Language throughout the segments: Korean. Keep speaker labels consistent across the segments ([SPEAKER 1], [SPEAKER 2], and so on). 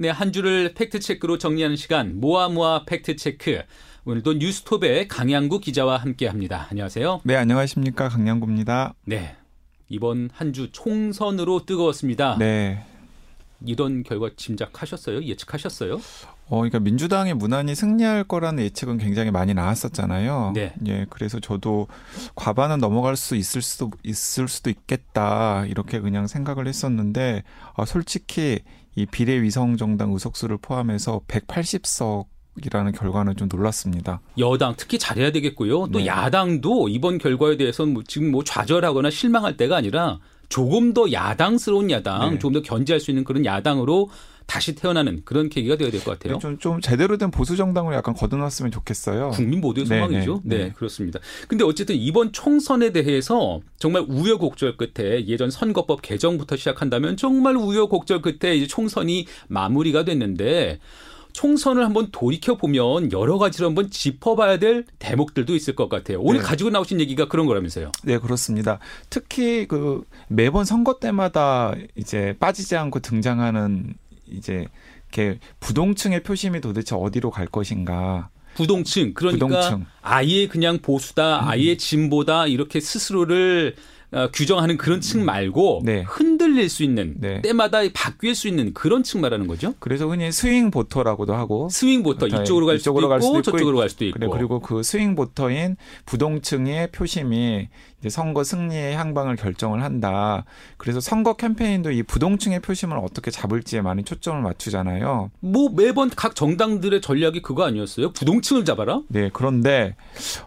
[SPEAKER 1] 네, 한 주를 팩트체크로 정리하는 시간, 모아모아 팩트체크. 오늘도 뉴스톱의 강양구 기자와 함께 합니다. 안녕하세요.
[SPEAKER 2] 네, 안녕하십니까. 강양구입니다.
[SPEAKER 1] 네. 이번 한 주 총선으로 뜨거웠습니다.
[SPEAKER 2] 네.
[SPEAKER 1] 이런 결과 짐작하셨어요? 예측하셨어요?
[SPEAKER 2] 어, 그러니까 민주당이 무난히 승리할 거라는 예측은 굉장히 많이 나왔었잖아요.
[SPEAKER 1] 네.
[SPEAKER 2] 예, 그래서 저도 과반은 넘어갈 수 있을 수도 있을 수도 있겠다 이렇게 그냥 생각을 했었는데, 어, 솔직히 이 비례위성 정당 의석수를 포함해서 180석 이라는 결과는 좀 놀랐습니다.
[SPEAKER 1] 여당 특히 잘해야 되겠고요. 또
[SPEAKER 2] 네.
[SPEAKER 1] 야당도 이번 결과에 대해서는 뭐 지금 뭐 좌절하거나 실망할 때가 아니라 조금 더 야당스러운 야당,
[SPEAKER 2] 네.
[SPEAKER 1] 조금 더 견제할 수 있는 그런 야당으로 다시 태어나는 그런 계기가 되어야 될 것 같아요.
[SPEAKER 2] 좀, 좀 제대로 된 보수 정당을 약간 거듭났으면 좋겠어요.
[SPEAKER 1] 국민 모두의
[SPEAKER 2] 네,
[SPEAKER 1] 소망이죠. 네,
[SPEAKER 2] 네, 네.
[SPEAKER 1] 그렇습니다. 근데 어쨌든 이번 총선에 대해서 정말 우여곡절 끝에 예전 선거법 개정부터 시작한다면 정말 우여곡절 끝에 이제 총선이 마무리가 됐는데 총선을 한번 돌이켜 보면 여러 가지로 한번 짚어봐야 될 대목들도 있을 것 같아요. 오늘
[SPEAKER 2] 네.
[SPEAKER 1] 가지고 나오신 얘기가 그런 거라면서요.
[SPEAKER 2] 네, 그렇습니다. 특히 그 매번 선거 때마다 이제 빠지지 않고 등장하는 이제 이렇게 부동층의 표심이 도대체 어디로 갈 것인가.
[SPEAKER 1] 부동층 그러니까
[SPEAKER 2] 부동층.
[SPEAKER 1] 아예 그냥 보수다, 아예 진보다 이렇게 스스로를 어, 규정하는 그런 층 말고
[SPEAKER 2] 네.
[SPEAKER 1] 흔들릴 수 있는
[SPEAKER 2] 네.
[SPEAKER 1] 때마다 바뀔 수 있는 그런 층 말하는 거죠.
[SPEAKER 2] 그래서 흔히 스윙 보터라고도 하고
[SPEAKER 1] 스윙부터
[SPEAKER 2] 네,
[SPEAKER 1] 이쪽으로 갈 수도
[SPEAKER 2] 이쪽으로
[SPEAKER 1] 있고
[SPEAKER 2] 갈 수도 있고,
[SPEAKER 1] 저쪽으로 갈 수도 있고.
[SPEAKER 2] 그래 그리고 그 스윙 보터인 부동층의 표심이 선거 승리의 향방을 결정을 한다. 그래서 선거 캠페인도 이 부동층의 표심을 어떻게 잡을지에 많이 초점을 맞추잖아요.
[SPEAKER 1] 뭐 매번 각 정당들의 전략이 그거 아니었어요? 부동층을 잡아라?
[SPEAKER 2] 네, 그런데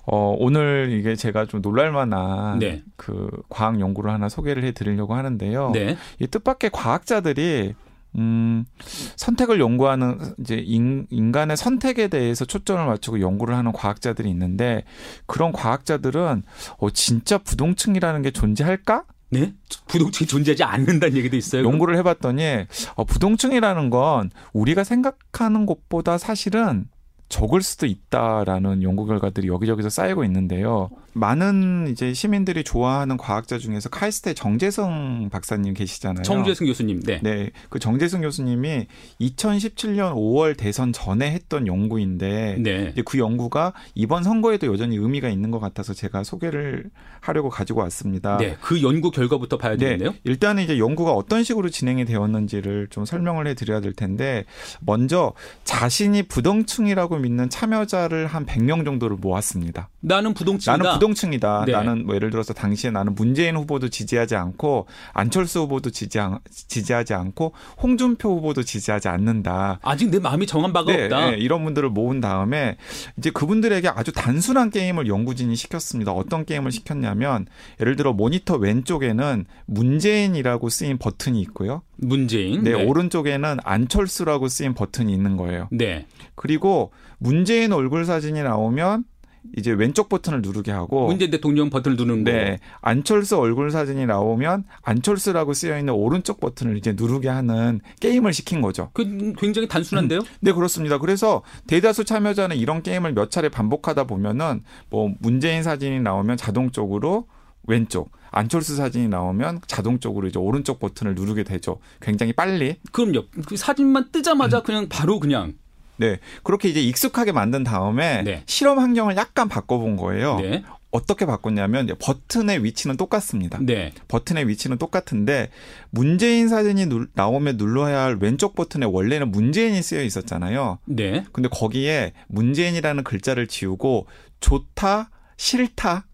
[SPEAKER 2] 어 오늘 이게 제가 좀 놀랄만한
[SPEAKER 1] 네.
[SPEAKER 2] 그 과학 연구를 하나 소개를 해드리려고 하는데요.
[SPEAKER 1] 네.
[SPEAKER 2] 이 뜻밖의 과학자들이 음, 선택을 연구하는 이제 인, 인간의 선택에 대해서 초점을 맞추고 연구를 하는 과학자들이 있는데 그런 과학자들은 어 진짜 부동층이라는 게 존재할까?
[SPEAKER 1] 네? 부동층이 존재하지 않는다는 얘기도 있어요.
[SPEAKER 2] 연구를 해 봤더니 어, 부동층이라는 건 우리가 생각하는 것보다 사실은 적을 수도 있다라는 연구 결과들이 여기저기서 쌓이고 있는데요. 많은 이제 시민들이 좋아하는 과학자 중에서 카이스트의 정재성 박사님 계시잖아요.
[SPEAKER 1] 정재승 교수님. 네.
[SPEAKER 2] 네, 그 정재승 교수님이 2017년 5월 대선 전에 했던 연구인데
[SPEAKER 1] 네.
[SPEAKER 2] 그 연구가 이번 선거에도 여전히 의미가 있는 것 같아서 제가 소개를 하려고 가지고 왔습니다.
[SPEAKER 1] 네. 그 연구 결과부터 봐야
[SPEAKER 2] 네,
[SPEAKER 1] 되겠네요.
[SPEAKER 2] 일단은 이제 연구가 어떤 식으로 진행이 되었는지를 좀 설명을 해 드려야 될 텐데 먼저 자신이 부동층이라고 믿는 참여자를 한 100명 정도를 모았습니다.
[SPEAKER 1] 나는 부동층이다.
[SPEAKER 2] 나는 부동층이다.
[SPEAKER 1] 네.
[SPEAKER 2] 나는 뭐 예를 들어서 당시에 나는 문재인 후보도 지지하지 않고 안철수 후보도 지지, 지지하지 않고 홍준표 후보도 지지하지 않는다.
[SPEAKER 1] 아직 내 마음이 정한 바가
[SPEAKER 2] 네,
[SPEAKER 1] 없다.
[SPEAKER 2] 네, 이런 분들을 모은 다음에 이제 그분들에게 아주 단순한 게임을 연구진이 시켰습니다. 어떤 게임을 시켰냐면 예를 들어 모니터 왼쪽에는 문재인이라고 쓰인 버튼이 있고요.
[SPEAKER 1] 문재인.
[SPEAKER 2] 네, 오른쪽에는 안철수라고 쓰인 버튼이 있는 거예요.
[SPEAKER 1] 네.
[SPEAKER 2] 그리고 문재인 얼굴 사진이 나오면 이제 왼쪽 버튼을 누르게 하고
[SPEAKER 1] 문재인 대통령 버튼을 누르는 거.
[SPEAKER 2] 네. 안철수 얼굴 사진이 나오면 안철수라고 쓰여 있는 오른쪽 버튼을 이제 누르게 하는 게임을 시킨 거죠.
[SPEAKER 1] 그 굉장히 단순한데요?
[SPEAKER 2] 네, 그렇습니다. 그래서 대다수 참여자는 이런 게임을 몇 차례 반복하다 보면은 뭐 문재인 사진이 나오면 자동적으로 왼쪽, 안철수 사진이 나오면 자동적으로 이제 오른쪽 버튼을 누르게 되죠. 굉장히 빨리.
[SPEAKER 1] 그럼요. 그 사진만
[SPEAKER 2] 음.
[SPEAKER 1] 뜨자마자 그냥 바로 그냥
[SPEAKER 2] 네. 그렇게 이제 익숙하게 만든 다음에
[SPEAKER 1] 네.
[SPEAKER 2] 실험 환경을 약간 바꿔본 거예요.
[SPEAKER 1] 네.
[SPEAKER 2] 어떻게 바꿨냐면 버튼의 위치는 똑같습니다.
[SPEAKER 1] 네.
[SPEAKER 2] 버튼의 위치는 똑같은데 문재인 사진이 눌- 나오면 눌러야 할 왼쪽 버튼에 원래는 문재인이 쓰여 있었잖아요.
[SPEAKER 1] 네.
[SPEAKER 2] 근데 거기에 문재인이라는 글자를 지우고 좋다, 싫다,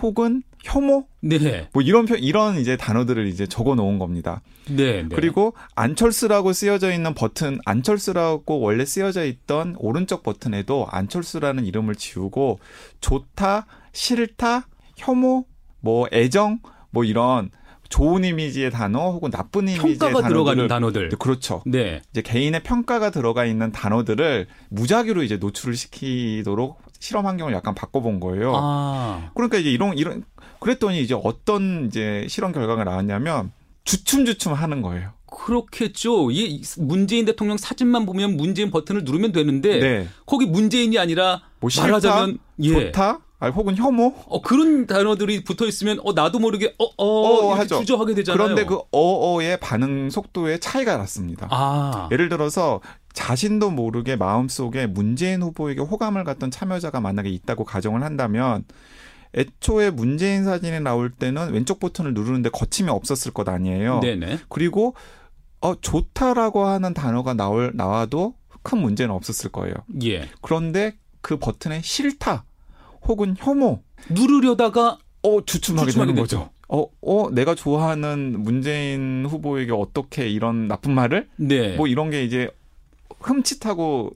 [SPEAKER 2] 혹은 혐오
[SPEAKER 1] 네.
[SPEAKER 2] 뭐 이런 표, 이런 이제 단어들을 이제 적어 놓은 겁니다.
[SPEAKER 1] 네. 네.
[SPEAKER 2] 그리고 안철수라고 쓰여져 있는 버튼, 안철수라고 원래 쓰여져 있던 오른쪽 버튼에도 안철수라는 이름을 지우고 좋다, 싫다, 혐오, 뭐 애정, 뭐 이런 좋은 이미지의 단어 혹은 나쁜 이미지의 단어들을
[SPEAKER 1] 들어가는 단어들.
[SPEAKER 2] 그렇죠.
[SPEAKER 1] 네.
[SPEAKER 2] 이제 개인의 평가가 들어가 있는 단어들을 무작위로 이제 노출을 시키도록 실험 환경을 약간 바꿔본 거예요.
[SPEAKER 1] 아.
[SPEAKER 2] 그러니까 이제 이런 이런 그랬더니 이제 어떤 이제 실험 결과가 나왔냐면 주춤주춤 하는 거예요.
[SPEAKER 1] 그렇겠죠. 이 문재인 대통령 사진만 보면 문재인 버튼을 누르면 되는데
[SPEAKER 2] 네.
[SPEAKER 1] 거기 문재인이 아니라
[SPEAKER 2] 뭐 싫다,
[SPEAKER 1] 말하자면 예.
[SPEAKER 2] 좋다, 아, 혹은 혐오?
[SPEAKER 1] 어, 그런 단어들이 붙어 있으면 어 나도 모르게 어어 어,
[SPEAKER 2] 하죠.
[SPEAKER 1] 주저하게 되잖아요.
[SPEAKER 2] 그런데 그 어어의 반응 속도에 차이가 났습니다.
[SPEAKER 1] 아.
[SPEAKER 2] 예를 들어서 자신도 모르게 마음속에 문재인 후보에게 호감을 갖던 참여자가 만약에 있다고 가정을 한다면 애초에 문재인 사진이 나올 때는 왼쪽 버튼을 누르는데 거침이 없었을 것 아니에요.
[SPEAKER 1] 네네.
[SPEAKER 2] 그리고 어 좋다라고 하는 단어가 나올 나와도 큰 문제는 없었을 거예요.
[SPEAKER 1] 예.
[SPEAKER 2] 그런데 그 버튼에 싫다 혹은 혐오
[SPEAKER 1] 누르려다가
[SPEAKER 2] 어 주춤하게,
[SPEAKER 1] 주춤하게
[SPEAKER 2] 되는. 거죠. 어, 어, 내가 좋아하는 문재인 후보에게 어떻게 이런 나쁜 말을?
[SPEAKER 1] 네.
[SPEAKER 2] 뭐 이런 게 이제 흠칫하고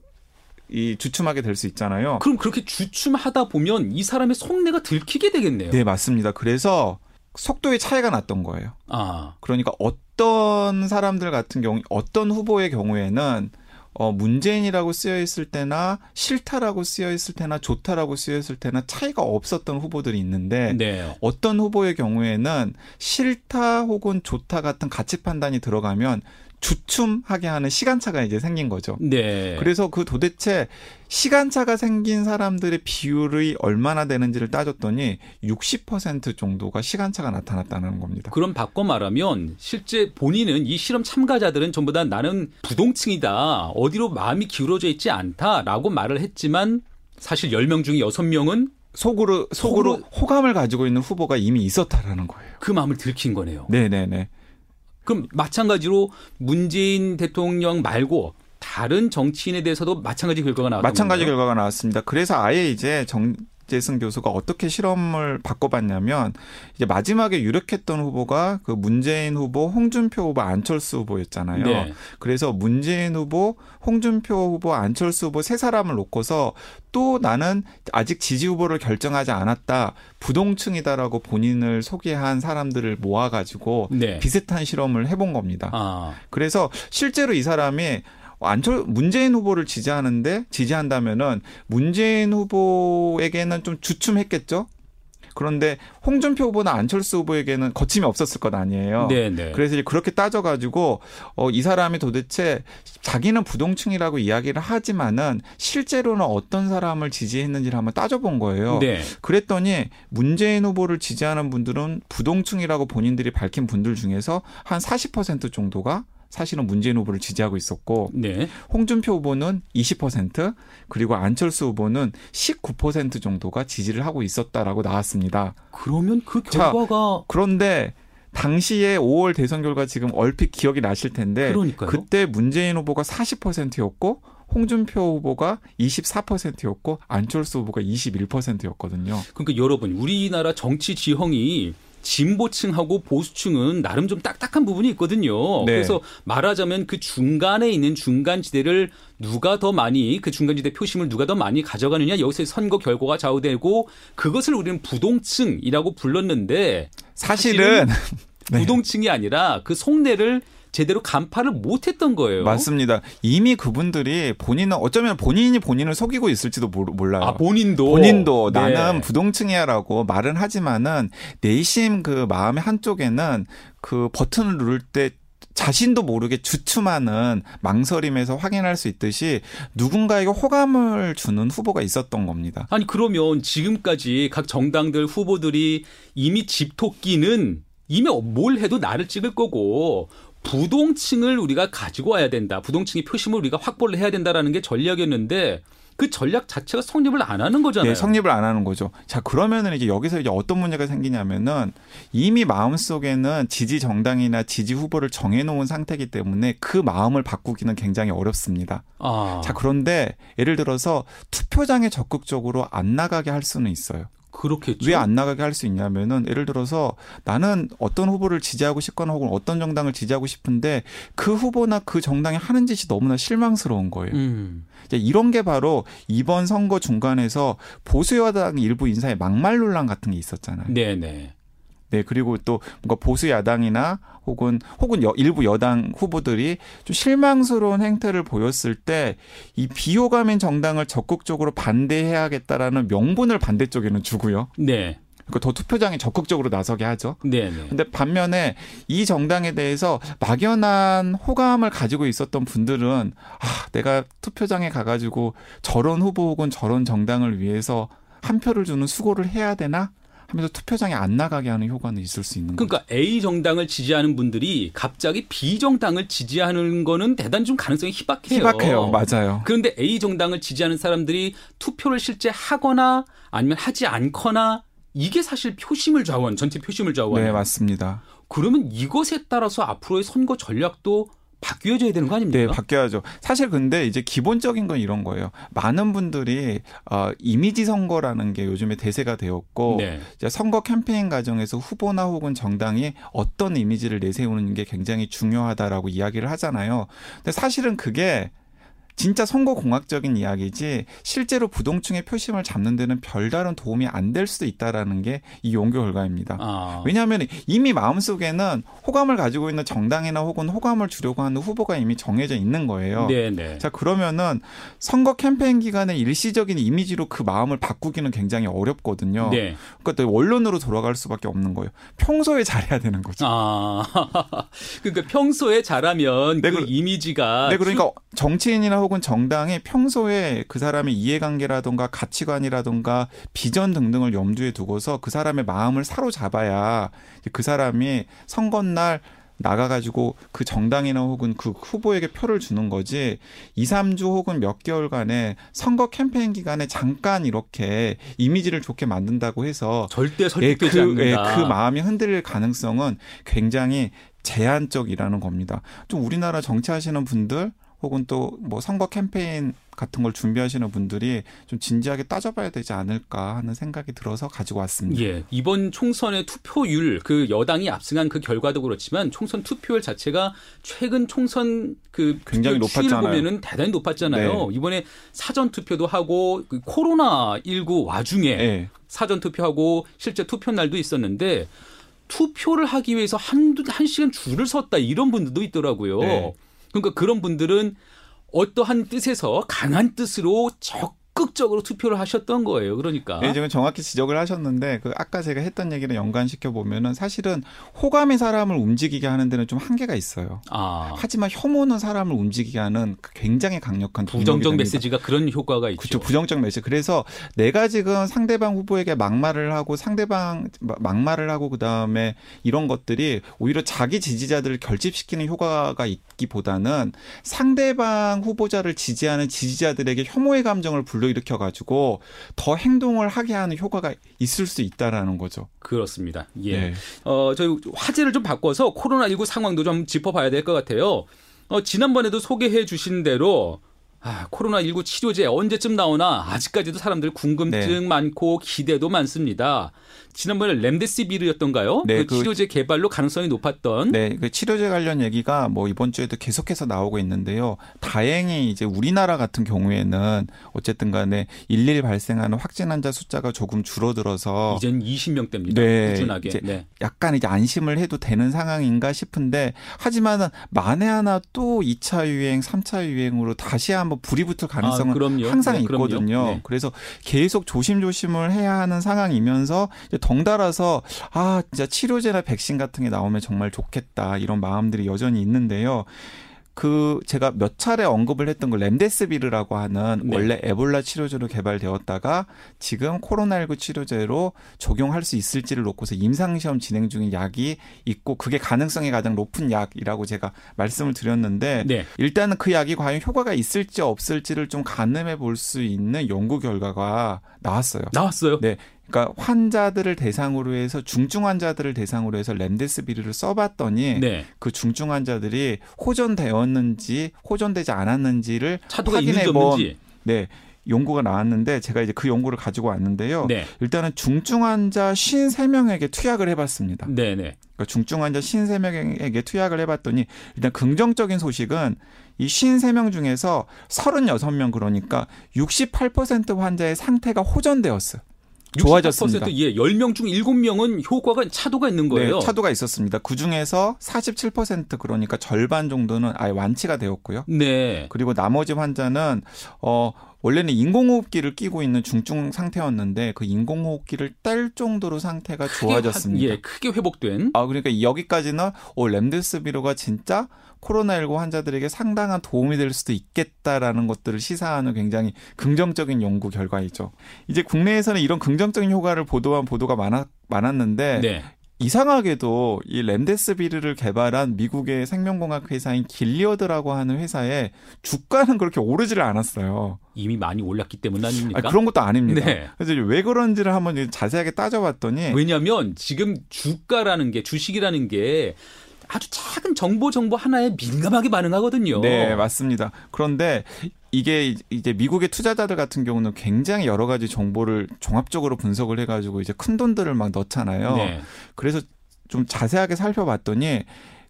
[SPEAKER 2] 이 주춤하게 될 수 있잖아요.
[SPEAKER 1] 그럼 그렇게 주춤하다 보면 이 사람의 속내가 들키게 되겠네요.
[SPEAKER 2] 네, 맞습니다. 그래서 속도의 차이가 났던 거예요.
[SPEAKER 1] 아.
[SPEAKER 2] 그러니까 어떤 사람들 같은 경우, 어떤 후보의 경우에는 어, 문재인이라고 쓰여 있을 때나 싫다라고 쓰여 있을 때나 좋다라고 쓰여 있을 때나 차이가 없었던 후보들이 있는데
[SPEAKER 1] 네.
[SPEAKER 2] 어떤 후보의 경우에는 싫다 혹은 좋다 같은 가치 판단이 들어가면 주춤하게 하는 시간차가 이제 생긴 거죠.
[SPEAKER 1] 네.
[SPEAKER 2] 그래서 그 도대체 시간차가 생긴 사람들의 비율이 얼마나 되는지를 따졌더니 60% 정도가 시간차가 나타났다는 겁니다.
[SPEAKER 1] 그럼 바꿔 말하면 실제 본인은 이 실험 참가자들은 전부 다 나는 부동층이다. 어디로 마음이 기울어져 있지 않다라고 말을 했지만 사실 10명 중에 6명은
[SPEAKER 2] 속으로 속으로
[SPEAKER 1] 속으로-
[SPEAKER 2] 호감을 가지고 있는 후보가 이미 있었다라는 거예요.
[SPEAKER 1] 그 마음을 들킨 거네요.
[SPEAKER 2] 네, 네, 네.
[SPEAKER 1] 그럼 마찬가지로 문재인 대통령 말고 다른 정치인에 대해서도 마찬가지 결과가 나왔던
[SPEAKER 2] 마찬가지
[SPEAKER 1] 건가요?
[SPEAKER 2] 결과가 나왔습니다. 그래서 아예 이제 정 재승 교수가 어떻게 실험을 바꿔봤냐면 이제 마지막에 유력했던 후보가 그 문재인 후보, 홍준표 후보, 안철수 후보였잖아요.
[SPEAKER 1] 네.
[SPEAKER 2] 그래서 문재인 후보, 홍준표 후보, 안철수 후보 세 사람을 놓고서 또 나는 아직 지지 후보를 결정하지 않았다. 부동층이다라고 본인을 소개한 사람들을 모아가지고
[SPEAKER 1] 네.
[SPEAKER 2] 비슷한 실험을 해본 겁니다.
[SPEAKER 1] 아,
[SPEAKER 2] 그래서 실제로 이 사람이 안철 문재인 후보를 지지하는데 지지한다면은 문재인 후보에게는 좀 주춤했겠죠. 그런데 홍준표 후보나 안철수 후보에게는 거침이 없었을 것 아니에요.
[SPEAKER 1] 네, 네.
[SPEAKER 2] 그래서 이제 그렇게 따져가지고 어, 이 사람이 도대체 자기는 부동층이라고 이야기를 하지만은 실제로는 어떤 사람을 지지했는지를 한번 따져본 거예요.
[SPEAKER 1] 네.
[SPEAKER 2] 그랬더니 문재인 후보를 지지하는 분들은 부동층이라고 본인들이 밝힌 분들 중에서 한 40% 정도가 사실은 문재인 후보를 지지하고 있었고
[SPEAKER 1] 네.
[SPEAKER 2] 홍준표 후보는 20% 그리고 안철수 후보는 19% 정도가 지지를 하고 있었다라고 나왔습니다.
[SPEAKER 1] 그러면 그
[SPEAKER 2] 자,
[SPEAKER 1] 결과가
[SPEAKER 2] 그런데 당시에 5월 대선 결과 지금 얼핏 기억이 나실 텐데
[SPEAKER 1] 그러니까요.
[SPEAKER 2] 그때 문재인 후보가 40%였고 홍준표 후보가 24%였고 안철수 후보가 21%였거든요.
[SPEAKER 1] 그러니까 여러분 우리나라 정치 지형이 진보층하고 보수층은 나름 좀 딱딱한 부분이 있거든요.
[SPEAKER 2] 네.
[SPEAKER 1] 그래서 말하자면 그 중간에 있는 중간 지대를 누가 더 많이 그 중간 지대 표심을 누가 더 많이 가져가느냐 여기서 선거 결과가 좌우되고 그것을 우리는 부동층이라고 불렀는데
[SPEAKER 2] 사실은 네.
[SPEAKER 1] 부동층이 아니라 그 속내를 제대로 간파를 못했던 거예요.
[SPEAKER 2] 맞습니다. 이미 그분들이 본인은 어쩌면 본인이 본인을 속이고 있을지도 몰라요.
[SPEAKER 1] 아 본인도
[SPEAKER 2] 본인도
[SPEAKER 1] 네.
[SPEAKER 2] 나는 부동층이야라고 말은 하지만은 내심 그 마음의 한쪽에는 그 버튼을 누를 때 자신도 모르게 주춤하는 망설임에서 확인할 수 있듯이 누군가에게 호감을 주는 후보가 있었던 겁니다.
[SPEAKER 1] 아니 그러면 지금까지 각 정당들 후보들이 이미 집토끼는 이미 뭘 해도 나를 찍을 거고 부동층을 우리가 가지고 와야 된다. 부동층의 표심을 우리가 확보를 해야 된다라는 게 전략이었는데 그 전략 자체가 성립을 안 하는 거잖아요.
[SPEAKER 2] 네, 성립을 안 하는 거죠. 자, 그러면은 이제 여기서 이제 어떤 문제가 생기냐면은 이미 마음속에는 지지 정당이나 지지 후보를 정해 놓은 상태이기 때문에 그 마음을 바꾸기는 굉장히 어렵습니다.
[SPEAKER 1] 아,
[SPEAKER 2] 자, 그런데 예를 들어서 투표장에 적극적으로 안 나가게 할 수는 있어요.
[SPEAKER 1] 그렇겠죠.
[SPEAKER 2] 왜 안 나가게 할 수 있냐면은 예를 들어서 나는 어떤 후보를 지지하고 싶거나 혹은 어떤 정당을 지지하고 싶은데 그 후보나 그 정당이 하는 짓이 너무나 실망스러운 거예요.
[SPEAKER 1] 음.
[SPEAKER 2] 이런 게 바로 이번 선거 중간에서 보수 여당 일부 인사의 막말 논란 같은 게 있었잖아요.
[SPEAKER 1] 네, 네.
[SPEAKER 2] 네, 그리고 또 뭔가 보수 야당이나 혹은 혹은 여, 일부 여당 후보들이 좀 실망스러운 행태를 보였을 때 이 비호감인 정당을 적극적으로 반대해야겠다라는 명분을 반대쪽에는 주고요.
[SPEAKER 1] 네.
[SPEAKER 2] 그러니까 더 투표장에 적극적으로 나서게 하죠.
[SPEAKER 1] 네, 네.
[SPEAKER 2] 근데 반면에 이 정당에 대해서 막연한 호감을 가지고 있었던 분들은 아, 내가 투표장에 가 가지고 저런 후보 혹은 저런 정당을 위해서 한 표를 주는 수고를 해야 되나 하면서 투표장에 안 나가게 하는 효과는 있을 수 있는
[SPEAKER 1] 그러니까
[SPEAKER 2] 거죠.
[SPEAKER 1] A 정당을 지지하는 분들이 갑자기 B 정당을 지지하는 거는 대단히 좀 가능성이 희박해요.
[SPEAKER 2] 희박해요. 맞아요.
[SPEAKER 1] 그런데 A 정당을 지지하는 사람들이 투표를 실제 하거나 아니면 하지 않거나 이게 사실 표심을 좌우한 전체 표심을 좌우하는.
[SPEAKER 2] 네, 맞습니다.
[SPEAKER 1] 그러면 이것에 따라서 앞으로의 선거 전략도 바뀌어져야 되는 거 아닙니까?
[SPEAKER 2] 네, 바뀌어야죠. 사실 근데 이제 기본적인 건 이런 거예요. 많은 분들이 어, 이미지 선거라는 게 요즘에 대세가 되었고
[SPEAKER 1] 네.
[SPEAKER 2] 선거 캠페인 과정에서 후보나 혹은 정당이 어떤 이미지를 내세우는 게 굉장히 중요하다라고 이야기를 하잖아요. 근데 사실은 그게 진짜 선거 공학적인 이야기지 실제로 부동층의 표심을 잡는 데는 별다른 도움이 안 될 수도 있다라는 게 이 연구 결과입니다.
[SPEAKER 1] 아.
[SPEAKER 2] 왜냐하면 이미 마음속에는 호감을 가지고 있는 정당이나 혹은 호감을 주려고 하는 후보가 이미 정해져 있는 거예요.
[SPEAKER 1] 네네.
[SPEAKER 2] 자 그러면은 선거 캠페인 기간에 일시적인 이미지로 그 마음을 바꾸기는 굉장히 어렵거든요.
[SPEAKER 1] 네.
[SPEAKER 2] 그러니까 또 원론으로 돌아갈 수밖에 없는 거예요. 평소에 잘해야 되는 거죠.
[SPEAKER 1] 아. 그러니까 평소에 잘하면
[SPEAKER 2] 네,
[SPEAKER 1] 그
[SPEAKER 2] 그-
[SPEAKER 1] 이미지가
[SPEAKER 2] 네, 그러니까 정치인이나 혹은 정당이 평소에 그 사람의 이해관계라든가 가치관이라든가 비전 등등을 염두에 두고서 그 사람의 마음을 사로잡아야 그 사람이 선거날 나가가지고 그 정당이나 혹은 그 후보에게 표를 주는 거지 2, 3주 혹은 몇 개월간의 선거 캠페인 기간에 잠깐 이렇게 이미지를 좋게 만든다고 해서
[SPEAKER 1] 절대
[SPEAKER 2] 예,
[SPEAKER 1] 설득되지
[SPEAKER 2] 그,
[SPEAKER 1] 않는다.
[SPEAKER 2] 예, 그 마음이 흔들릴 가능성은 굉장히 제한적이라는 겁니다. 좀 우리나라 정치하시는 분들 혹은 또 뭐 선거 캠페인 같은 걸 준비하시는 분들이 좀 진지하게 따져봐야 되지 않을까 하는 생각이 들어서 가지고 왔습니다.
[SPEAKER 1] 예, 이번 총선의 투표율 그 여당이 압승한 그 결과도 그렇지만 총선 투표율 자체가 최근 총선 그
[SPEAKER 2] 굉장히 높았잖아요.
[SPEAKER 1] 보면은 대단히 높았잖아요.
[SPEAKER 2] 네.
[SPEAKER 1] 이번에 사전 투표도 하고 그 코로나 19 와중에
[SPEAKER 2] 예.
[SPEAKER 1] 사전 투표하고 실제 투표 날도 있었는데 투표를 하기 위해서 한두 한 시간 줄을 섰다 이런 분들도 있더라고요.
[SPEAKER 2] 네.
[SPEAKER 1] 그러니까 그런 분들은 어떠한 뜻에서 강한 뜻으로 적 극적으로 투표를 하셨던 거예요. 그러니까
[SPEAKER 2] 네, 지금 정확히 지적을 하셨는데 그 아까 제가 했던 얘기를 연관시켜 보면은 사실은 호감이 사람을 움직이게 하는 데는 좀 한계가 있어요.
[SPEAKER 1] 아,
[SPEAKER 2] 하지만 혐오는 사람을 움직이게 하는 그 굉장히 강력한
[SPEAKER 1] 부정적. 메시지가 그런 효과가 있죠.
[SPEAKER 2] 그렇죠. 부정적 메시지. 그래서 내가 지금 상대방 후보에게 막말을 하고 상대방 막말을 하고 그다음에 이런 것들이 오히려 자기 지지자들을 결집시키는 효과가 있기보다는 상대방 후보자를 지지하는 지지자들에게 혐오의 감정을 불러일으 켜 가지고 더 행동을 하게 하는 효과가 있을 수 있다라는 거죠.
[SPEAKER 1] 그렇습니다. 예.
[SPEAKER 2] 네.
[SPEAKER 1] 어, 저희 화제를 좀 바꿔서 코로나19 상황도 좀 짚어봐야 될 것 같아요. 어, 지난번에도 소개해 주신 대로 아, 코로나19 치료제 언제쯤 나오나 아직까지도 사람들 궁금증
[SPEAKER 2] 네.
[SPEAKER 1] 많고 기대도 많습니다. 지난번에 렘데시비르였던가요?
[SPEAKER 2] 네,
[SPEAKER 1] 그
[SPEAKER 2] 그-
[SPEAKER 1] 치료제 개발로 가능성이 높았던
[SPEAKER 2] 네, 그 치료제 관련 얘기가 뭐 이번 주에도 계속해서 나오고 있는데요. 다행히 이제 우리나라 같은 경우에는 어쨌든 간에 일일 발생하는 확진 환자 숫자가 조금 줄어들어서
[SPEAKER 1] 이젠 20명대입니다.
[SPEAKER 2] 네,
[SPEAKER 1] 꾸준하게.
[SPEAKER 2] 이제
[SPEAKER 1] 네.
[SPEAKER 2] 약간 이제 안심을 해도 되는 상황인가 싶은데 하지만은 만에 하나 또 2차 유행, 3차 유행으로 다시 한번 불이 붙을 가능성은
[SPEAKER 1] 아.
[SPEAKER 2] 항상
[SPEAKER 1] 네.
[SPEAKER 2] 있거든요.
[SPEAKER 1] 네.
[SPEAKER 2] 그래서 계속 조심조심을 해야 하는 상황이면서 덩달아서 아 진짜 치료제나 백신 같은 게 나오면 정말 좋겠다 이런 마음들이 여전히 있는데요. 그 제가 몇 차례 언급을 했던 그 렘데스비르라고 하는
[SPEAKER 1] 네.
[SPEAKER 2] 원래 에볼라 치료제로 개발되었다가 지금 코로나19 치료제로 적용할 수 있을지를 놓고서 임상 시험 진행 중인 약이 있고 그게 가능성이 가장 높은 약이라고 제가 말씀을 드렸는데
[SPEAKER 1] 네.
[SPEAKER 2] 일단은 그 약이 과연 효과가 있을지 없을지를 좀 가늠해 볼 수 있는 연구 결과가 나왔어요.
[SPEAKER 1] 나왔어요.
[SPEAKER 2] 네. 그러니까 환자들을 대상으로 해서 중증 환자들을 대상으로 해서 렘데스비르를 써봤더니
[SPEAKER 1] 네.
[SPEAKER 2] 그 중증 환자들이 호전되었는지 호전되지 않았는지를 확인해 본. 네. 연구가 나왔는데 제가 이제 그 연구를 가지고 왔는데요.
[SPEAKER 1] 네.
[SPEAKER 2] 일단은 중증 환자 53명에게 투약을 해봤습니다.
[SPEAKER 1] 네, 네.
[SPEAKER 2] 그러니까 중증 환자 53명에게 투약을 해봤더니 일단 긍정적인 소식은 이 53명 중에서 36명 그러니까 68% 환자의 상태가 호전되었어요. 좋아졌습니다.
[SPEAKER 1] 68% 예, 10명 중 7명은 효과가 차도가 있는 거예요.
[SPEAKER 2] 네, 차도가 있었습니다. 그 중에서 47% 그러니까 절반 정도는 아예 완치가 되었고요.
[SPEAKER 1] 네.
[SPEAKER 2] 그리고 나머지 환자는 어 원래는 인공호흡기를 끼고 있는 중증 상태였는데 그 인공호흡기를 뗄 정도로 상태가 좋아졌습니다.
[SPEAKER 1] 예, 크게 회복된.
[SPEAKER 2] 아 그러니까 여기까지는 오 렘데스비루가 진짜 코로나19 환자들에게 상당한 도움이 될 수도 있겠다라는 것들을 시사하는 굉장히 긍정적인 연구 결과이죠. 이제 국내에서는 이런 긍정적인 효과를 보도한 보도가 많았, 많았는데 네. 이상하게도 이 렘데스비르를 개발한 미국의 생명공학 회사인 길리어드라고 하는 회사의 주가는 그렇게 오르지를 않았어요.
[SPEAKER 1] 이미 많이 올랐기 때문 아닙니까?
[SPEAKER 2] 아, 그런 것도 아닙니다. 네. 그래서 왜 그런지를 한번 자세하게 따져봤더니
[SPEAKER 1] 왜냐하면 지금 주가라는 게 주식이라는 게 아주 작은 정보 정보 하나에 민감하게 반응하거든요.
[SPEAKER 2] 네, 맞습니다. 그런데 이게 이제 미국의 투자자들 같은 경우는 굉장히 여러 가지 정보를 종합적으로 분석을 해가지고 이제 큰 돈들을 막 넣잖아요. 네. 그래서 좀 자세하게 살펴봤더니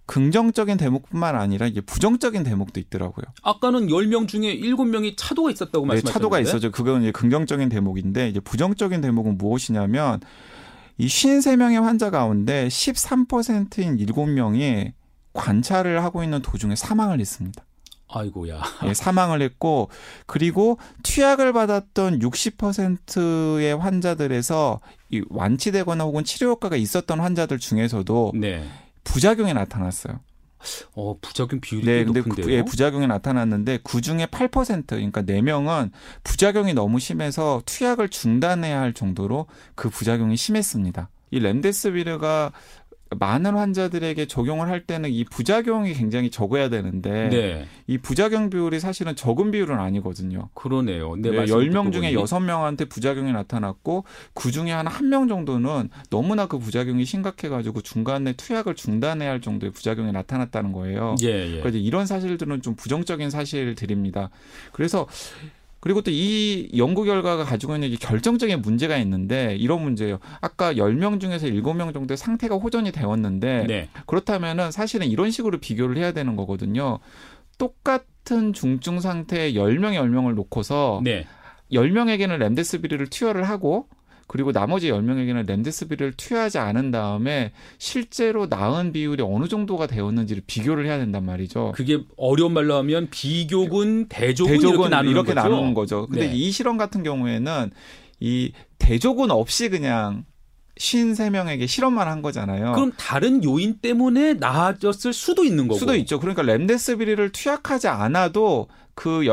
[SPEAKER 2] 긍정적인 대목뿐만 아니라 이제 부정적인 대목도 있더라고요.
[SPEAKER 1] 아까는 10명 중에 7명이 차도가 있었다고 말씀하셨는데. 네,
[SPEAKER 2] 차도가 있었죠. 그건 이제 긍정적인 대목인데 이제 부정적인 대목은 무엇이냐면 이 53명의 환자 가운데 13%인 7명이 관찰을 하고 있는 도중에 사망을 했습니다.
[SPEAKER 1] 아이고야.
[SPEAKER 2] 예, 사망을 했고 그리고 투약을 받았던 60%의 환자들에서 이 완치되거나 혹은 치료 효과가 있었던 환자들 중에서도 네. 부작용이 나타났어요.
[SPEAKER 1] 어, 부작용 비율이 네, 근데 높은데요?
[SPEAKER 2] 그, 예, 부작용이 나타났는데 그 중에 8% 그러니까 4명은 부작용이 너무 심해서 투약을 중단해야 할 정도로 그 부작용이 심했습니다. 이 렘데스비르가 많은 환자들에게 적용을 할 때는 이 부작용이 굉장히 적어야 되는데 네. 이 부작용 비율이 사실은 적은 비율은 아니거든요.
[SPEAKER 1] 그러네요.
[SPEAKER 2] 네, 네 10명 중에 보니. 6명한테 부작용이 나타났고 그 중에 한 1명 정도는 너무나 그 부작용이 심각해 가지고 중간에 투약을 중단해야 할 정도의 부작용이 나타났다는 거예요. 예, 예. 그래서 이런 사실들은 좀 부정적인 사실들입니다. 그래서 그리고 또 이 연구 결과가 가지고 있는 결정적인 문제가 있는데 이런 문제예요. 아까 10명 중에서 7명 정도의 상태가 호전이 되었는데 네. 그렇다면은 사실은 이런 식으로 비교를 해야 되는 거거든요. 똑같은 중증 상태에 10명, 10명을 놓고서 네. 10명에게는 렘데스비르를 투여를 하고 그리고 나머지 10명에게는 렘데스비를 투여하지 않은 다음에 실제로 나은 비율이 어느 정도가 되었는지를 비교를 해야 된단 말이죠.
[SPEAKER 1] 그게 어려운 말로 하면 비교군, 대조군, 대조군 이렇게, 나누는,
[SPEAKER 2] 이렇게
[SPEAKER 1] 거죠?
[SPEAKER 2] 나누는 거죠. 근데 네. 이 실험 같은 경우에는 이 대조군 없이 그냥 53명에게 실험만 한 거잖아요.
[SPEAKER 1] 그럼 다른 요인 때문에 나아졌을 수도 있는 거고.
[SPEAKER 2] 수도 있죠. 그러니까 렘데스비리를 투약하지 않아도 그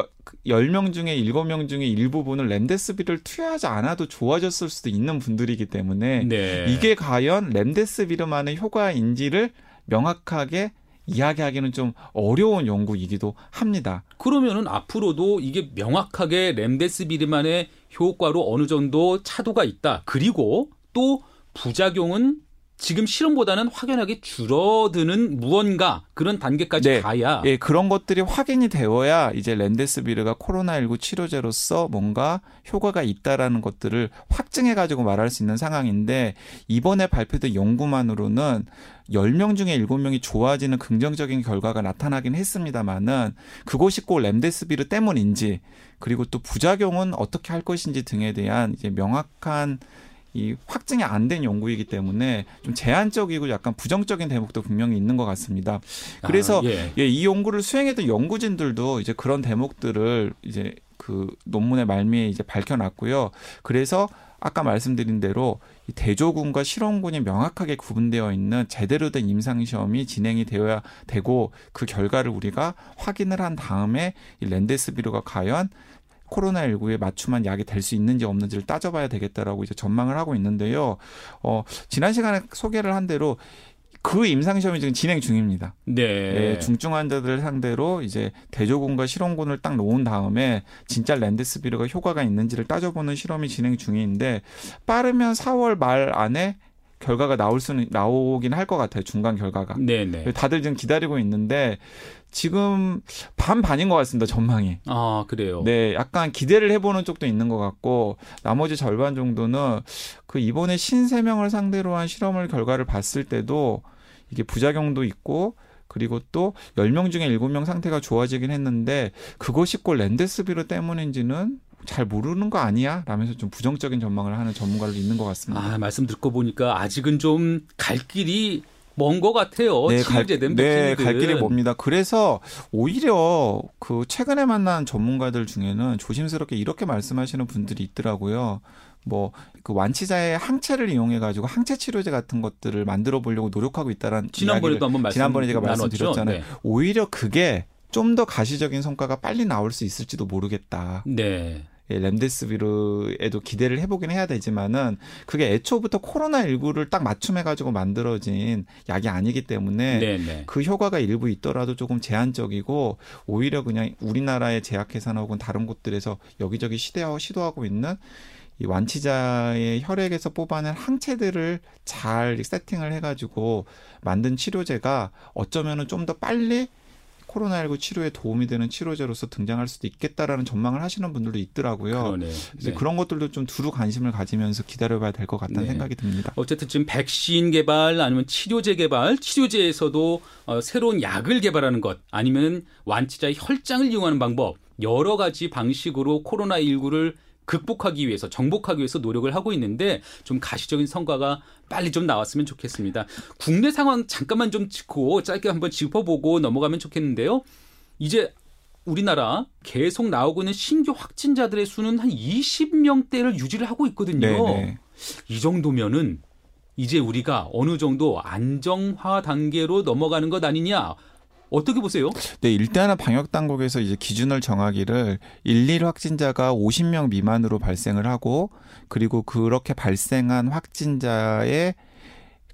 [SPEAKER 2] 10명 중에 7명 중에 일부분을 렘데스비를 투여하지 않아도 좋아졌을 수도 있는 분들이기 때문에 네. 이게 과연 렘데스비르만의 효과인지를 명확하게 이야기하기는 좀 어려운 연구이기도 합니다.
[SPEAKER 1] 그러면은 앞으로도 이게 명확하게 렘데스비르만의 효과로 어느 정도 차도가 있다. 그리고 또 부작용은 지금 실험보다는 확연하게 줄어드는 무언가 그런 단계까지 네. 가야
[SPEAKER 2] 예, 그런 것들이 확인이 되어야 이제 렌데스비르가 코로나19 치료제로서 뭔가 효과가 있다라는 것들을 확증해 가지고 말할 수 있는 상황인데 이번에 발표된 연구만으로는 10명 중에 7명이 좋아지는 긍정적인 결과가 나타나긴 했습니다만은 그것이 꼭 렘데스비르 때문인지 그리고 또 부작용은 어떻게 할 것인지 등에 대한 이제 명확한 이 확증이 안 된 연구이기 때문에 좀 제한적이고 약간 부정적인 대목도 분명히 있는 것 같습니다. 그래서 아, 예. 예, 이 연구를 수행했던 연구진들도 이제 그런 대목들을 이제 그 논문의 말미에 이제 밝혀놨고요. 그래서 아까 말씀드린 대로 이 대조군과 실험군이 명확하게 구분되어 있는 제대로 된 임상 시험이 진행이 되어야 되고 그 결과를 우리가 확인을 한 다음에 이 렌데스비르가 과연 코로나19에 맞춤한 약이 될 수 있는지 없는지를 따져봐야 되겠다라고 이제 전망을 하고 있는데요. 어, 지난 시간에 소개를 한 대로 그 임상 시험이 지금 진행 중입니다. 네. 네. 중증 환자들 상대로 이제 대조군과 실험군을 딱 놓은 다음에 진짜 랜드스비르가 효과가 있는지를 따져보는 실험이 진행 중인데 빠르면 4월 말 안에 결과가 나올 수는 나오긴 할 것 같아요. 중간 결과가. 네네. 네. 다들 지금 기다리고 있는데 지금 반 반인 것 같습니다. 전망이.
[SPEAKER 1] 아 그래요.
[SPEAKER 2] 네, 약간 기대를 해보는 쪽도 있는 것 같고 나머지 절반 정도는 그 이번에 신세 명을 상대로 한 실험을 결과를 봤을 때도 이게 부작용도 있고 그리고 또 10명 중에 7명 상태가 좋아지긴 했는데 그것이 꼭 랜데스비르 때문인지는 잘 모르는 거 아니야? 라면서 좀 부정적인 전망을 하는 전문가들도 있는 것 같습니다.
[SPEAKER 1] 아, 말씀 듣고 보니까 아직은 좀 갈 길이 먼 것 같아요.
[SPEAKER 2] 네,
[SPEAKER 1] 치료제든
[SPEAKER 2] 네. 갈 길이 멉니다. 그래서 오히려 그 최근에 만난 전문가들 중에는 조심스럽게 이렇게 말씀하시는 분들이 있더라고요. 뭐그 완치자의 항체를 이용해 가지고 항체 치료제 같은 것들을 만들어 보려고 노력하고 있다라는
[SPEAKER 1] 지난번에도 한번 말씀
[SPEAKER 2] 지난번에 제가. 말씀드렸잖아요.
[SPEAKER 1] 네.
[SPEAKER 2] 오히려 그게 좀 더 가시적인 성과가 빨리 나올 수 있을지도 모르겠다.
[SPEAKER 1] 네.
[SPEAKER 2] 예, 렘데스비르에도 기대를 해보긴 해야 되지만은 그게 애초부터 코로나 19를 딱 맞춤해 가지고 만들어진 약이 아니기 때문에
[SPEAKER 1] 네, 네.
[SPEAKER 2] 그 효과가 일부 있더라도 조금 제한적이고 오히려 그냥 우리나라의 제약회사나 혹은 다른 곳들에서 여기저기 시대하고 시도하고 있는 이 완치자의 혈액에서 뽑아낸 항체들을 잘 세팅을 해가지고 만든 치료제가 어쩌면은 좀 더 빨리 코로나19 치료에 도움이 되는 치료제로서 등장할 수도 있겠다라는 전망을 하시는 분들도 있더라고요. 그래서
[SPEAKER 1] 네.
[SPEAKER 2] 그런 것들도 좀 두루 관심을 가지면서 기다려봐야 될 것 같다는
[SPEAKER 1] 네.
[SPEAKER 2] 생각이 듭니다.
[SPEAKER 1] 어쨌든 지금 백신 개발 아니면 치료제 개발, 치료제에서도 어, 새로운 약을 개발하는 것 아니면 완치자의 혈장을 이용하는 방법 여러 가지 방식으로 코로나 19를 극복하기 위해서 정복하기 위해서 노력을 하고 있는데 좀 가시적인 성과가 빨리 좀 나왔으면 좋겠습니다. 국내 상황 잠깐만 좀 짚고 짧게 한번 짚어보고 넘어가면 좋겠는데요. 이제 우리나라 계속 나오고 있는 신규 확진자들의 수는 한 20명대를 유지를 하고 있거든요.
[SPEAKER 2] 네네.
[SPEAKER 1] 이 정도면은 이제 우리가 어느 정도 안정화 단계로 넘어가는 것 아니냐? 어떻게 보세요?
[SPEAKER 2] 네, 일단은 방역 당국에서 이제 기준을 정하기를 1, 1 확진자가 50명 미만으로 발생을 하고 그리고 그렇게 발생한 확진자의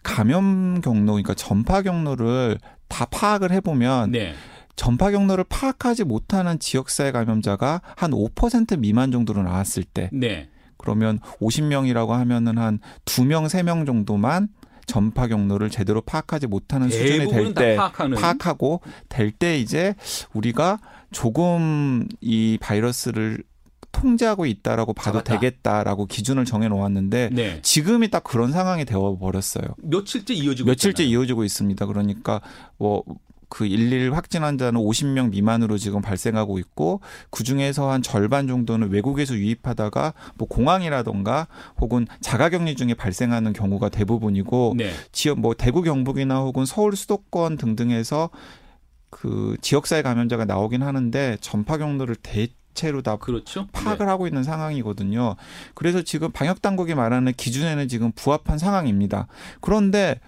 [SPEAKER 2] 감염 경로, 그러니까 전파 경로를 다 파악을 해보면
[SPEAKER 1] 네.
[SPEAKER 2] 전파 경로를 파악하지 못하는 지역사회 감염자가 한 5% 미만 정도로 나왔을 때
[SPEAKER 1] 네.
[SPEAKER 2] 그러면 50명이라고 하면은 한 2명, 3명 정도만 전파 경로를 제대로 파악하지 못하는 수준이
[SPEAKER 1] 될다
[SPEAKER 2] 때. 파악하고 될 때 이제 우리가 조금 이 바이러스를 통제하고 있다라고 봐도
[SPEAKER 1] 잡았다.
[SPEAKER 2] 되겠다라고 기준을 정해 놓았는데
[SPEAKER 1] 네.
[SPEAKER 2] 지금이 딱 그런 상황이 되어 버렸어요.
[SPEAKER 1] 며칠째 이어지고
[SPEAKER 2] 며칠째
[SPEAKER 1] 있잖아요.
[SPEAKER 2] 이어지고 있습니다. 그러니까 뭐 그 일일 확진 환자는 50명 미만으로 지금 발생하고 있고 그 중에서 한 절반 정도는 외국에서 유입하다가 뭐 공항이라던가 혹은 자가격리 중에 발생하는 경우가 대부분이고
[SPEAKER 1] 네.
[SPEAKER 2] 지역 뭐 대구 경북이나 혹은 서울 수도권 등등에서 그 지역사회 감염자가 나오긴 하는데 전파 경로를 대 체로 다
[SPEAKER 1] 그렇죠.
[SPEAKER 2] 파악을 하고 있는 상황이거든요. 그래서 지금 방역 당국이 말하는 기준에는 지금 부합한 상황입니다. 그런데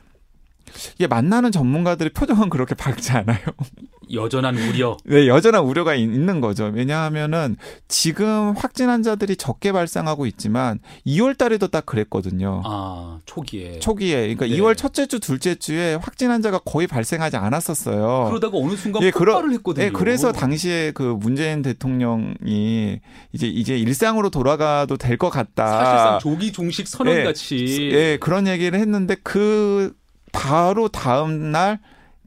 [SPEAKER 2] 이게 만나는 전문가들의 표정은 그렇게 밝지 않아요.
[SPEAKER 1] 네. 여전한 우려.
[SPEAKER 2] 네, 여전한 우려가 있- 있는 거죠. 왜냐하면은 지금 확진 환자들이 적게 발생하고 있지만 2월 달에도 딱 그랬거든요.
[SPEAKER 1] 아 초기에.
[SPEAKER 2] 초기에 그러니까
[SPEAKER 1] 네.
[SPEAKER 2] 2월 첫째 주, 둘째 주에 확진 환자가 거의 발생하지 않았었어요.
[SPEAKER 1] 그러다가 어느 순간
[SPEAKER 2] 예,
[SPEAKER 1] 폭발을 했거든요.
[SPEAKER 2] 네, 그래서 당시에 그 문재인 대통령이 이제 이제 일상으로 돌아가도 될 것 같다.
[SPEAKER 1] 사실상 조기 종식 선언
[SPEAKER 2] 예,
[SPEAKER 1] 같이.
[SPEAKER 2] 예, 그런 얘기를 했는데 그 바로 다음 날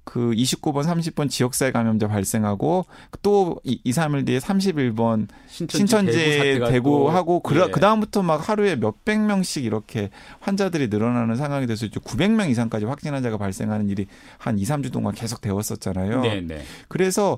[SPEAKER 2] 그 29번, 30번 지역사회 감염자 발생하고 또 2, 3일 뒤에 31번
[SPEAKER 1] 신천지,
[SPEAKER 2] 신천지
[SPEAKER 1] 대구
[SPEAKER 2] 하고 그,
[SPEAKER 1] 예.
[SPEAKER 2] 그 다음부터 막 하루에 몇백 명씩 이렇게 환자들이 늘어나는 상황이 돼서 이제 900명 이상까지 확진 환자가 발생하는 일이 한 2, 3주 동안 계속 되었었잖아요.
[SPEAKER 1] 네, 네.
[SPEAKER 2] 그래서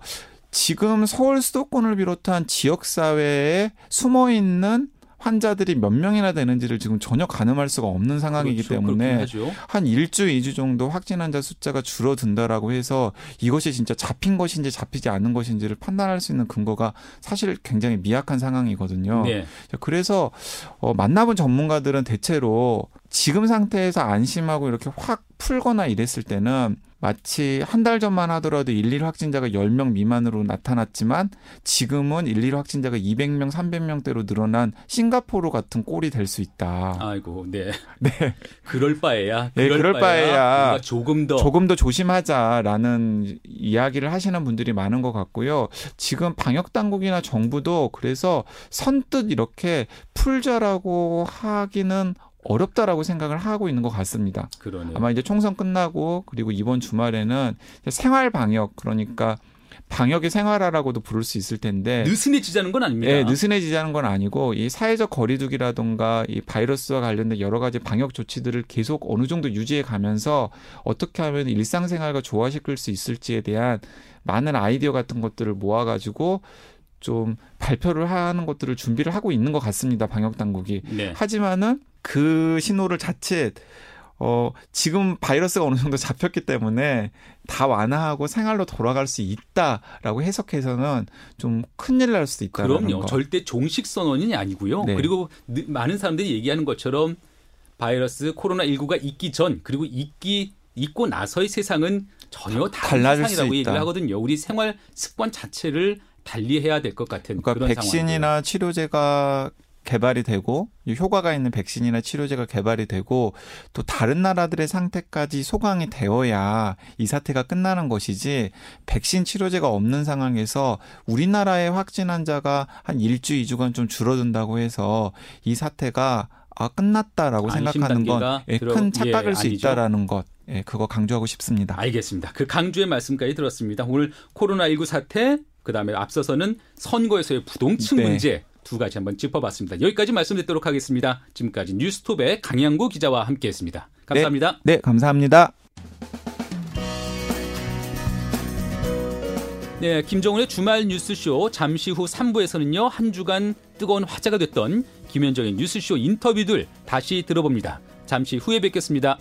[SPEAKER 2] 지금 서울 수도권을 비롯한 지역 사회에 숨어 있는 환자들이 몇 명이나 되는지를 지금 전혀 가늠할 수가 없는 상황이기
[SPEAKER 1] 그렇죠.
[SPEAKER 2] 때문에. 한 일주, 이주 정도 확진 환자 숫자가 줄어든다라고 해서 이것이 진짜 잡힌 것인지 잡히지 않은 것인지를 판단할 수 있는 근거가 사실 굉장히 미약한 상황이거든요.
[SPEAKER 1] 네.
[SPEAKER 2] 그래서 어, 만나본 전문가들은 대체로 지금 상태에서 안심하고 이렇게 확 풀거나 이랬을 때는 마치 한 달 전만 하더라도 1, 1 확진자가 10명 미만으로 나타났지만 지금은 1, 1 확진자가 200명, 300명대로 늘어난 싱가포르 같은 꼴이 될 수 있다.
[SPEAKER 1] 아이고, 네.
[SPEAKER 2] 네.
[SPEAKER 1] 그럴 바에야.
[SPEAKER 2] 네, 그럴 바에야
[SPEAKER 1] 조금 더
[SPEAKER 2] 조금 더 조심하자라는 이야기를 하시는 분들이 많은 것 같고요. 지금 방역 당국이나 정부도 그래서 선뜻 이렇게 풀자라고 하기는 어렵다라고 생각을 하고 있는 것 같습니다.
[SPEAKER 1] 그러네요.
[SPEAKER 2] 아마 이제 총선 끝나고 그리고 이번 주말에는 생활 방역 그러니까 방역의 생활화라고도 부를 수 있을 텐데
[SPEAKER 1] 느슨해지자는 건 아닙니다.
[SPEAKER 2] 예, 느슨해지자는 건 아니고 이 사회적 거리두기라든가 이 바이러스와 관련된 여러 가지 방역 조치들을 계속 어느 정도 유지해 가면서 어떻게 하면 일상생활과 조화시킬 수 있을지에 대한 많은 아이디어 같은 것들을 모아 가지고 좀 발표를 하는 것들을 준비를 하고 있는 것 같습니다. 방역 당국이.
[SPEAKER 1] 네.
[SPEAKER 2] 하지만은 그 신호를 자칫 어, 지금 바이러스가 어느 정도 잡혔기 때문에 다 완화하고 생활로 돌아갈 수 있다라고 해석해서는 좀 큰일 날 수도 있다는
[SPEAKER 1] 그럼요.
[SPEAKER 2] 거.
[SPEAKER 1] 절대 종식 선언이 아니고요.
[SPEAKER 2] 네.
[SPEAKER 1] 그리고 느- 많은 사람들이 얘기하는 것처럼 바이러스 코로나 19가 있기 전 그리고 있기 있고 나서의 세상은 전혀 다른 세상이라고
[SPEAKER 2] 있다.
[SPEAKER 1] 얘기를 하거든요. 우리 생활 습관 자체를 달리해야 될 것 같은
[SPEAKER 2] 그러니까
[SPEAKER 1] 그런 상황이에요.
[SPEAKER 2] 백신이나 치료제가 개발이 되고 이 효과가 있는 백신이나 치료제가 개발이 되고 또 다른 나라들의 상태까지 소강이 되어야 이 사태가 끝나는 것이지 백신 치료제가 없는 상황에서 우리나라의 확진 환자가 한 일주 이주간 좀 줄어든다고 해서 이 사태가 아 끝났다라고 생각하는 건
[SPEAKER 1] 단계가
[SPEAKER 2] 예, 큰 착각일
[SPEAKER 1] 예,
[SPEAKER 2] 수. 있다라는 것 예, 그거 강조하고 싶습니다.
[SPEAKER 1] 알겠습니다. 그 강주의 말씀까지 들었습니다. 오늘 코로나19 사태, 그 다음에 앞서서는 선거에서의 부동층
[SPEAKER 2] 네.
[SPEAKER 1] 문제 두 가지 한번 짚어봤습니다. 여기까지 말씀드리도록 하겠습니다. 지금까지 뉴스톱의 강양구 기자와 함께했습니다. 감사합니다.
[SPEAKER 2] 네, 감사합니다.
[SPEAKER 1] 네, 김정은의 주말 뉴스쇼 잠시 후 3부에서는요 한 주간 뜨거운 화제가 됐던 김현정의 뉴스쇼 인터뷰들 다시 들어봅니다. 잠시 후에 뵙겠습니다.